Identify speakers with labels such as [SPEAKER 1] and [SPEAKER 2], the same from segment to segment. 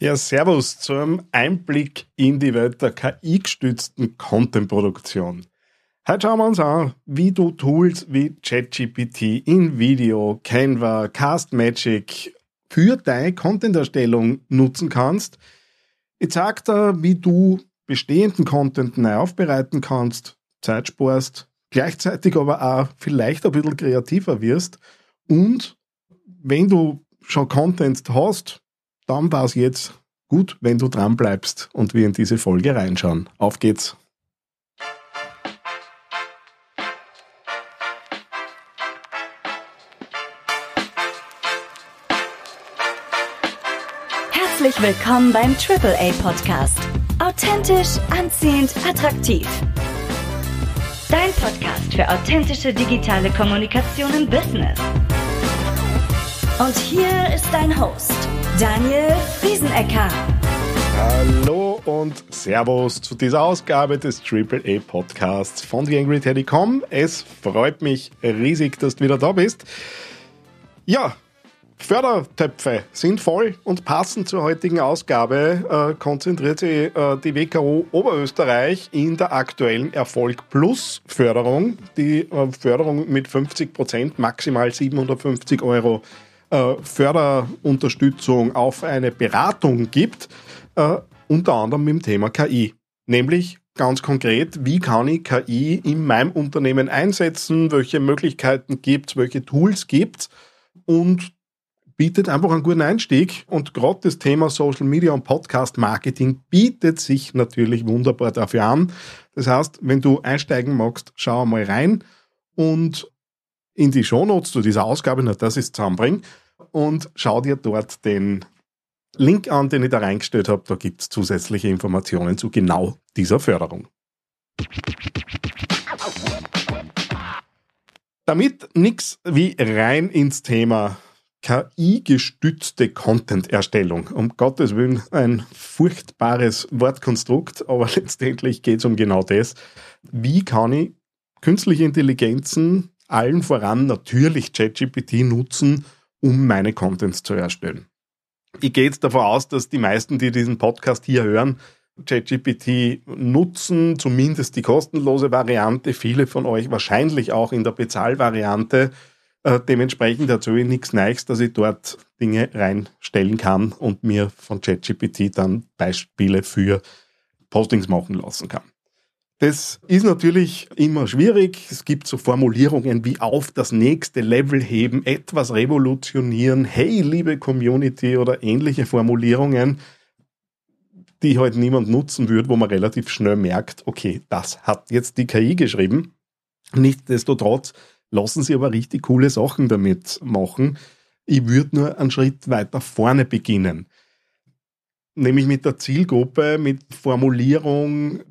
[SPEAKER 1] Ja, Servus zum Einblick in die Welt der KI-gestützten Content-Produktion. Heute schauen wir uns an, wie du Tools wie ChatGPT, InVideo, Canva, CastMagic für deine Content-Erstellung nutzen kannst. Ich zeige dir, wie du bestehenden Content neu aufbereiten kannst, Zeit sparst, gleichzeitig aber auch vielleicht ein bisschen kreativer wirst und wenn du schon Content hast, dann war es jetzt gut, wenn du dran bleibst und wir in diese Folge reinschauen. Auf geht's!
[SPEAKER 2] Herzlich willkommen beim AAA Podcast. Authentisch, anziehend, attraktiv. Dein Podcast für authentische digitale Kommunikation im Business. Und hier ist dein Host, Daniel Friesenecker.
[SPEAKER 1] Hallo und Servus zu dieser Ausgabe des AAA Podcasts von TheAngryTeddy.com. Es freut mich riesig, dass du wieder da bist. Ja, Fördertöpfe sind voll und passend zur heutigen Ausgabe äh, konzentriert sich äh, die WKO Oberösterreich in der aktuellen Erfolg Plus Förderung. Die äh, Förderung mit 50 Prozent, maximal 750 Euro äh, Förderunterstützung auf eine Beratung gibt, äh, unter anderem mit dem Thema KI. Nämlich ganz konkret, wie kann ich KI in meinem Unternehmen einsetzen, welche Möglichkeiten gibt es, welche Tools gibt es und bietet einfach einen guten Einstieg. Und gerade das Thema Social Media und Podcast Marketing bietet sich natürlich wunderbar dafür an. Das heißt, wenn du einsteigen magst, schau mal rein und in die Shownotes zu dieser Ausgabe, nur das ist zusammenbringen, und schau dir dort den Link an, den ich da reingestellt habe. Da gibt es zusätzliche Informationen zu genau dieser Förderung. Damit nichts wie rein ins Thema KI-gestützte Content-Erstellung. Um Gottes Willen ein furchtbares Wortkonstrukt, aber letztendlich geht es um genau das. Wie kann ich künstliche Intelligenzen, allen voran natürlich ChatGPT, nutzen, um meine Contents zu erstellen? Ich gehe jetzt davon aus, dass die meisten, die diesen Podcast hier hören, ChatGPT nutzen, zumindest die kostenlose Variante, viele von euch wahrscheinlich auch in der Bezahlvariante. Äh, dementsprechend erzähle ich nichts Neues, dass ich dort Dinge reinstellen kann und mir von ChatGPT dann Beispiele für Postings machen lassen kann. Das ist natürlich immer schwierig. Es gibt so Formulierungen wie auf das nächste Level heben, etwas revolutionieren, hey, liebe Community oder ähnliche Formulierungen, die halt niemand nutzen würde, wo man relativ schnell merkt, okay, das hat jetzt die KI geschrieben. Nichtsdestotrotz lassen sie aber richtig coole Sachen damit machen. Ich würde nur einen Schritt weiter vorne beginnen. Nämlich mit der Zielgruppe, mit Formulierung,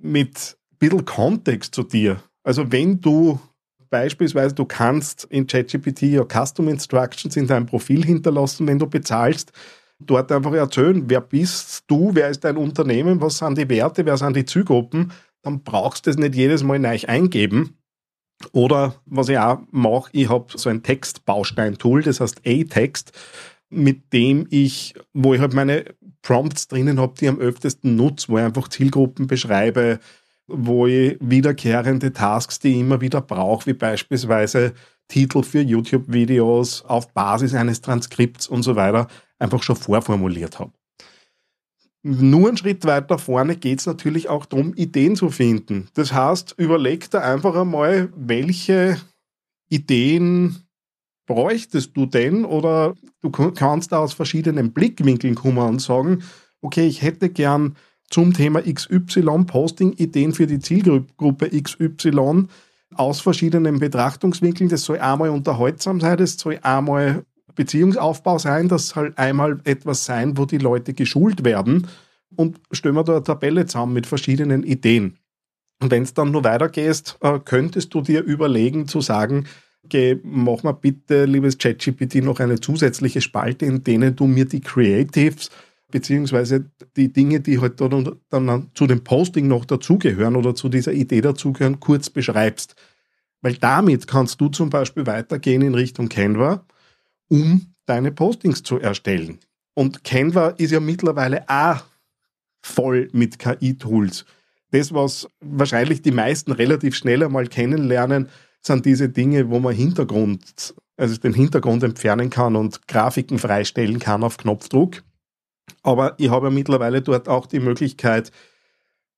[SPEAKER 1] mit ein bisschen Kontext zu dir. Also wenn du beispielsweise, du kannst in ChatGPT ja Custom Instructions in deinem Profil hinterlassen, wenn du bezahlst, dort einfach erzählen, wer bist du, wer ist dein Unternehmen, was sind die Werte, wer sind die Zielgruppen, dann brauchst du es nicht jedes Mal neu eingeben, oder was ich auch mache, ich habe so ein Textbaustein-Tool, das heißt A-Text, mit dem ich, wo ich halt meine Prompts drinnen habe, die am öftesten nutze, wo ich einfach Zielgruppen beschreibe, wo ich wiederkehrende Tasks, die ich immer wieder brauche, wie beispielsweise Titel für YouTube-Videos auf Basis eines Transkripts und so weiter, einfach schon vorformuliert habe. Nur einen Schritt weiter vorne geht es natürlich auch darum, Ideen zu finden. Das heißt, überleg dir einfach einmal, welche Ideen bräuchtest du denn oder du kannst da aus verschiedenen Blickwinkeln kommen und sagen, okay, ich hätte gern zum Thema XY Posting-Ideen für die Zielgruppe XY aus verschiedenen Betrachtungswinkeln. Das soll einmal unterhaltsam sein, das soll einmal Beziehungsaufbau sein, das soll einmal etwas sein, wo die Leute geschult werden und stellen wir da eine Tabelle zusammen mit verschiedenen Ideen. Und wenn es dann nur weitergehst, äh, könntest du dir überlegen zu sagen, okay, mach mal bitte, liebes ChatGPT, noch eine zusätzliche Spalte, in denen du mir die Creatives beziehungsweise die Dinge, die halt dann, dann zu dem Posting noch dazugehören oder zu dieser Idee dazugehören, kurz beschreibst. Weil damit kannst du zum Beispiel weitergehen in Richtung Canva um deine Postings zu erstellen. Und Canva ist ja mittlerweile auch voll mit KI-Tools. Das, was wahrscheinlich die meisten relativ schnell einmal kennenlernen, sind diese Dinge, wo man Hintergrund, also den Hintergrund entfernen kann und Grafiken freistellen kann auf Knopfdruck. Aber ich habe ja mittlerweile dort auch die Möglichkeit,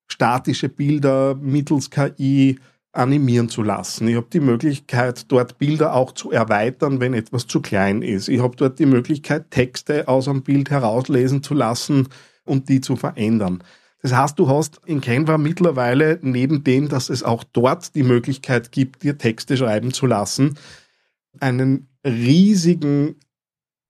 [SPEAKER 1] statische Bilder mittels KI animieren zu lassen. Ich habe die Möglichkeit, dort Bilder auch zu erweitern, wenn etwas zu klein ist. Ich habe dort die Möglichkeit, Texte aus einem Bild herauslesen zu lassen und die zu verändern. Das heißt, du hast in Canva mittlerweile neben dem, dass es auch dort die Möglichkeit gibt, dir Texte schreiben zu lassen, einen riesigen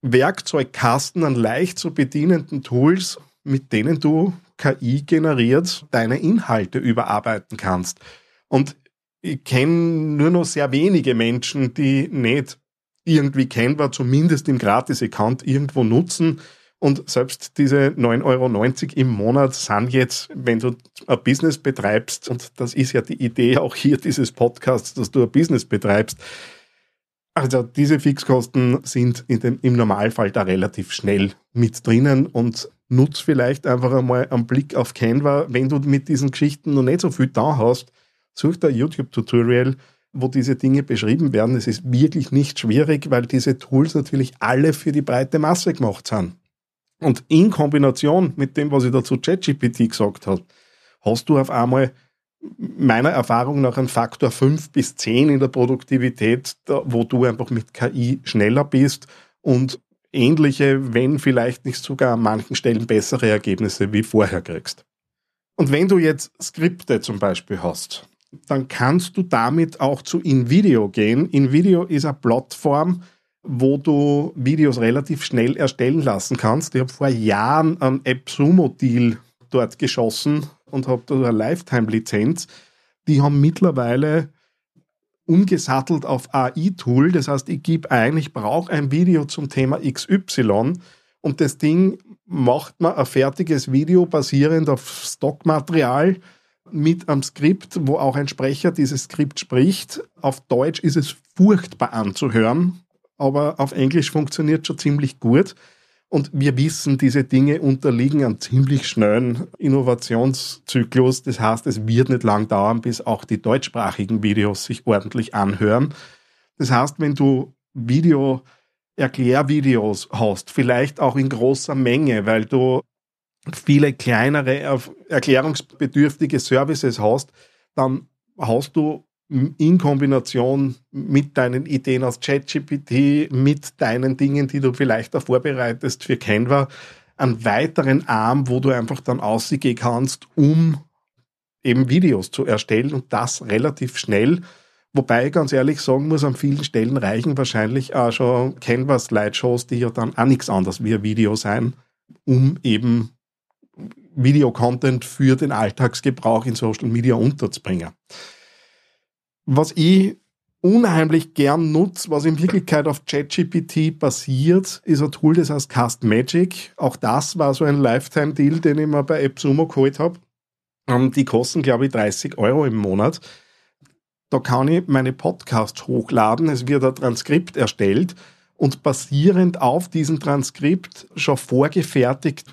[SPEAKER 1] Werkzeugkasten an leicht zu bedienenden Tools, mit denen du KI generiert deine Inhalte überarbeiten kannst. Und ich kenne nur noch sehr wenige Menschen, die nicht irgendwie Canva zumindest im Gratis-Account irgendwo nutzen. Und selbst diese 9,90 Euro im Monat sind jetzt, wenn du ein Business betreibst, und das ist ja die Idee auch hier dieses Podcasts, dass du ein Business betreibst. Also diese Fixkosten sind dem, im Normalfall da relativ schnell mit drinnen und nutz vielleicht einfach einmal einen Blick auf Canva, wenn du mit diesen Geschichten noch nicht so viel da hast, such da YouTube-Tutorial, wo diese Dinge beschrieben werden. Es ist wirklich nicht schwierig, weil diese Tools natürlich alle für die breite Masse gemacht sind. Und in Kombination mit dem, was ich dazu ChatGPT gesagt habe, hast du auf einmal meiner Erfahrung nach einen Faktor 5 bis 10 in der Produktivität, wo du einfach mit KI schneller bist und ähnliche, wenn vielleicht nicht sogar an manchen Stellen bessere Ergebnisse wie vorher kriegst. Und wenn du jetzt Skripte zum Beispiel hast, dann kannst du damit auch zu InVideo gehen. InVideo ist eine Plattform, wo du Videos relativ schnell erstellen lassen kannst. Ich habe vor Jahren einen AppSumo-Deal dort geschossen und habe da eine Lifetime-Lizenz. Die haben mittlerweile umgesattelt auf AI-Tool. Das heißt, ich gebe ein, ich brauche ein Video zum Thema XY und das Ding macht mir ein fertiges Video basierend auf Stockmaterial mit einem Skript, wo auch ein Sprecher dieses Skript spricht. Auf Deutsch ist es furchtbar anzuhören, aber auf Englisch funktioniert schon ziemlich gut. Und wir wissen, diese Dinge unterliegen einem ziemlich schnellen Innovationszyklus. Das heißt, es wird nicht lang dauern, bis auch die deutschsprachigen Videos sich ordentlich anhören. Das heißt, wenn du Video Erklärvideos hast, vielleicht auch in großer Menge, weil du viele kleinere, erklärungsbedürftige Services hast, dann hast du in Kombination mit deinen Ideen aus ChatGPT, mit deinen Dingen, die du vielleicht da vorbereitest für Canva, einen weiteren Arm, wo du einfach dann aussehen kannst, um eben Videos zu erstellen und das relativ schnell. Wobei ich ganz ehrlich sagen muss, an vielen Stellen reichen wahrscheinlich auch schon Canva-Slideshows, die ja dann auch nichts anderes wie ein Video sein, um eben Videocontent für den Alltagsgebrauch in Social Media unterzubringen. Was ich unheimlich gern nutze, was in Wirklichkeit auf ChatGPT basiert, ist ein Tool, das heißt Cast Magic. Auch das war so ein Lifetime-Deal, den ich mir bei AppSumo geholt habe. Ähm, die kosten, glaube ich, 30 Euro im Monat. Da kann ich meine Podcasts hochladen, es wird ein Transkript erstellt und basierend auf diesem Transkript schon vorgefertigt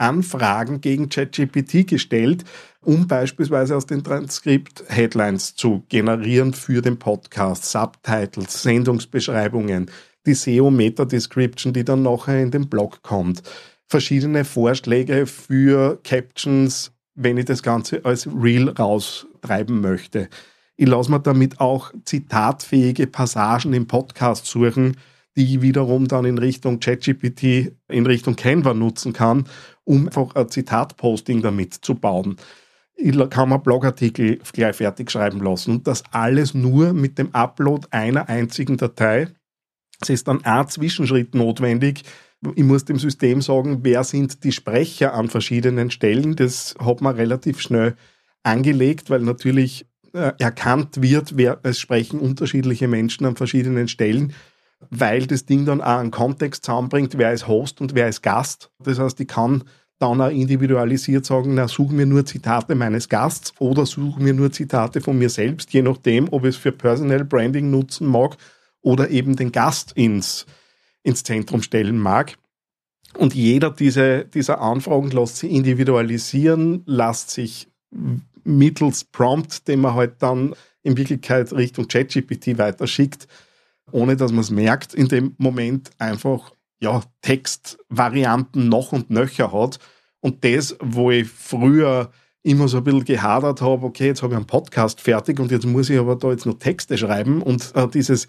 [SPEAKER 1] Anfragen gegen ChatGPT gestellt, um beispielsweise aus dem Transkript Headlines zu generieren für den Podcast, Subtitles, Sendungsbeschreibungen, die SEO-Meta-Description, die dann nachher in den Blog kommt, verschiedene Vorschläge für Captions, wenn ich das Ganze als Reel raustreiben möchte. Ich lasse mir damit auch zitatfähige Passagen im Podcast suchen, die ich wiederum dann in Richtung ChatGPT, in Richtung Canva nutzen kann, um einfach ein Zitatposting damit zu bauen. Kann mir Blogartikel gleich fertig schreiben lassen und das alles nur mit dem Upload einer einzigen Datei. Es ist dann ein Zwischenschritt notwendig. Ich muss dem System sagen, wer sind die Sprecher an verschiedenen Stellen. Das hat man relativ schnell angelegt, weil natürlich äh, erkannt wird, wer, es sprechen unterschiedliche Menschen an verschiedenen Stellen weil das Ding dann auch einen Kontext zusammenbringt, wer ist Host und wer ist Gast. Das heißt, ich kann dann auch individualisiert sagen, na, such mir nur Zitate meines Gasts oder such mir nur Zitate von mir selbst, je nachdem, ob ich es für Personal Branding nutzen mag oder eben den Gast ins, ins Zentrum stellen mag. Und jeder diese, dieser Anfragen lässt sich individualisieren, lässt sich mittels Prompt, den man halt dann in Wirklichkeit Richtung ChatGPT weiterschickt, ohne dass man es merkt, in dem Moment einfach ja, Textvarianten noch und nöcher hat. Und das, wo ich früher immer so ein bisschen gehadert habe, okay, jetzt habe ich einen Podcast fertig und jetzt muss ich aber da jetzt noch Texte schreiben und äh, dieses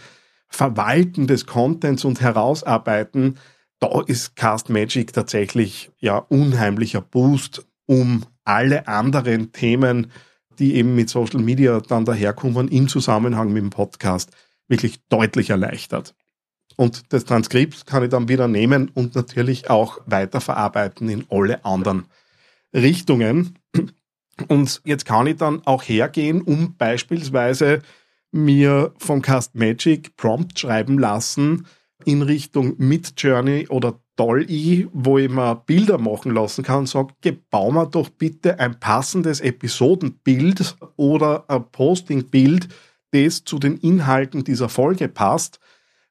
[SPEAKER 1] Verwalten des Contents und Herausarbeiten, da ist Cast Magic tatsächlich ja unheimlicher Boost, um alle anderen Themen, die eben mit Social Media dann daherkommen, im Zusammenhang mit dem Podcast wirklich deutlich erleichtert. Und das Transkript kann ich dann wieder nehmen und natürlich auch weiterverarbeiten in alle anderen Richtungen. Und jetzt kann ich dann auch hergehen, um beispielsweise mir vom Cast Magic Prompt schreiben lassen in Richtung Midjourney oder Dolly, wo ich mir Bilder machen lassen kann und sage, bau mir doch bitte ein passendes Episodenbild oder ein Postingbild, das zu den Inhalten dieser Folge passt.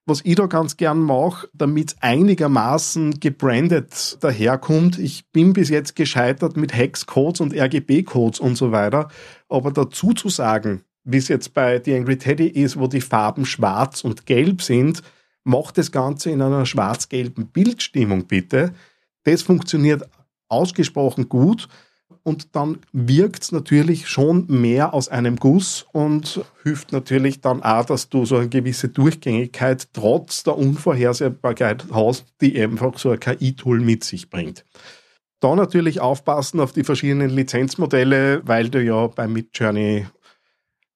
[SPEAKER 1] Was ich da ganz gern mache, damit einigermaßen gebrandet daherkommt. Ich bin bis jetzt gescheitert mit Hexcodes und RGB-Codes und so weiter. Aber dazu zu sagen, wie es jetzt bei The Angry Teddy ist, wo die Farben schwarz und gelb sind, macht das Ganze in einer schwarz-gelben Bildstimmung bitte. Das funktioniert ausgesprochen gut und dann wirkt es natürlich schon mehr aus einem Guss und hilft natürlich dann auch, dass du so eine gewisse Durchgängigkeit trotz der Unvorhersehbarkeit hast, die einfach so ein KI-Tool mit sich bringt. Da natürlich aufpassen auf die verschiedenen Lizenzmodelle, weil du ja bei Midjourney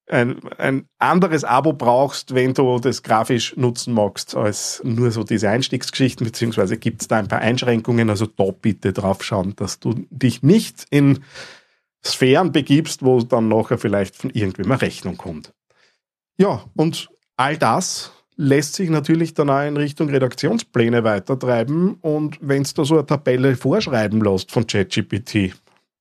[SPEAKER 1] ein, ein anderes Abo brauchst, wenn du das grafisch nutzen magst, als nur so diese Einstiegsgeschichten, beziehungsweise gibt es da ein paar Einschränkungen. Also da bitte drauf schauen, dass du dich nicht in Sphären begibst, wo dann nachher vielleicht von irgendwem eine Rechnung kommt. Ja, und all das lässt sich natürlich dann auch in Richtung Redaktionspläne weitertreiben. Und wenn da so eine Tabelle vorschreiben lässt von ChatGPT,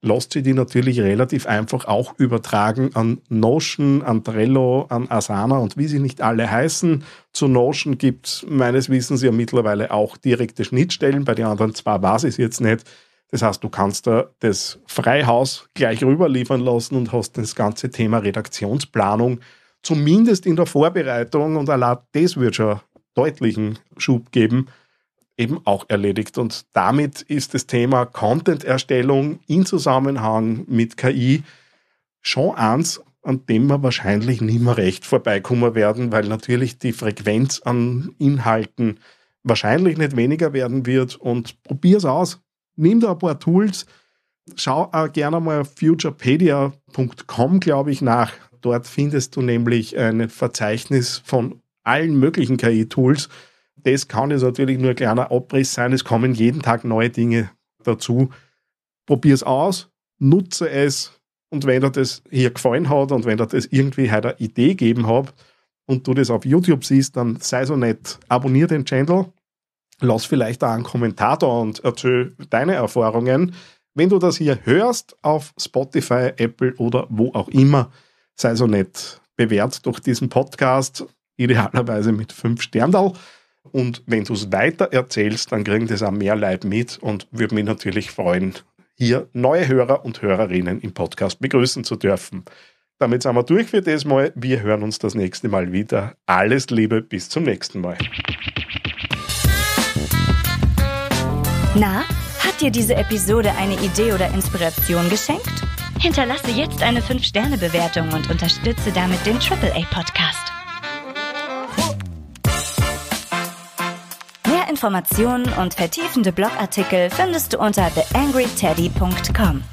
[SPEAKER 1] lässt sich die natürlich relativ einfach auch übertragen an Notion, an Trello, an Asana und wie sie nicht alle heißen. Zu Notion gibt es meines Wissens ja mittlerweile auch direkte Schnittstellen, bei den anderen zwar ich es jetzt nicht. Das heißt, du kannst da das Freihaus gleich rüberliefern lassen und hast das ganze Thema Redaktionsplanung zumindest in der Vorbereitung und allein das wird schon deutlichen Schub geben, eben auch erledigt. Und damit ist das Thema Content-Erstellung in Zusammenhang mit KI schon eins, an dem wir wahrscheinlich nicht mehr recht vorbeikommen werden, weil natürlich die Frequenz an Inhalten wahrscheinlich nicht weniger werden wird. Und probier es aus. Nimm da ein paar Tools. Schau auch gerne mal futurepedia.com, glaube ich, nach. Dort findest du nämlich ein Verzeichnis von allen möglichen KI-Tools das kann jetzt natürlich nur ein kleiner Abriss sein. Es kommen jeden Tag neue Dinge dazu. Probier es aus, nutze es und wenn dir das hier gefallen hat und wenn dir das irgendwie heute eine Idee gegeben hat und du das auf YouTube siehst, dann sei so nett, abonniere den Channel, lass vielleicht auch einen Kommentar da und erzähl deine Erfahrungen. Wenn du das hier hörst auf Spotify, Apple oder wo auch immer, sei so nett, bewährt durch diesen Podcast, idealerweise mit fünf Sternen. Und wenn du es weiter erzählst, dann kriegen das auch mehr Leute mit und würde mich natürlich freuen, hier neue Hörer und Hörerinnen im Podcast begrüßen zu dürfen. Damit sind wir durch für das Mal. Wir hören uns das nächste Mal wieder. Alles Liebe, bis zum nächsten Mal.
[SPEAKER 2] Na, hat dir diese Episode eine Idee oder Inspiration geschenkt? Hinterlasse jetzt eine 5-Sterne-Bewertung und unterstütze damit den AAA-Podcast. Informationen und vertiefende Blogartikel findest du unter theangryteddy.com.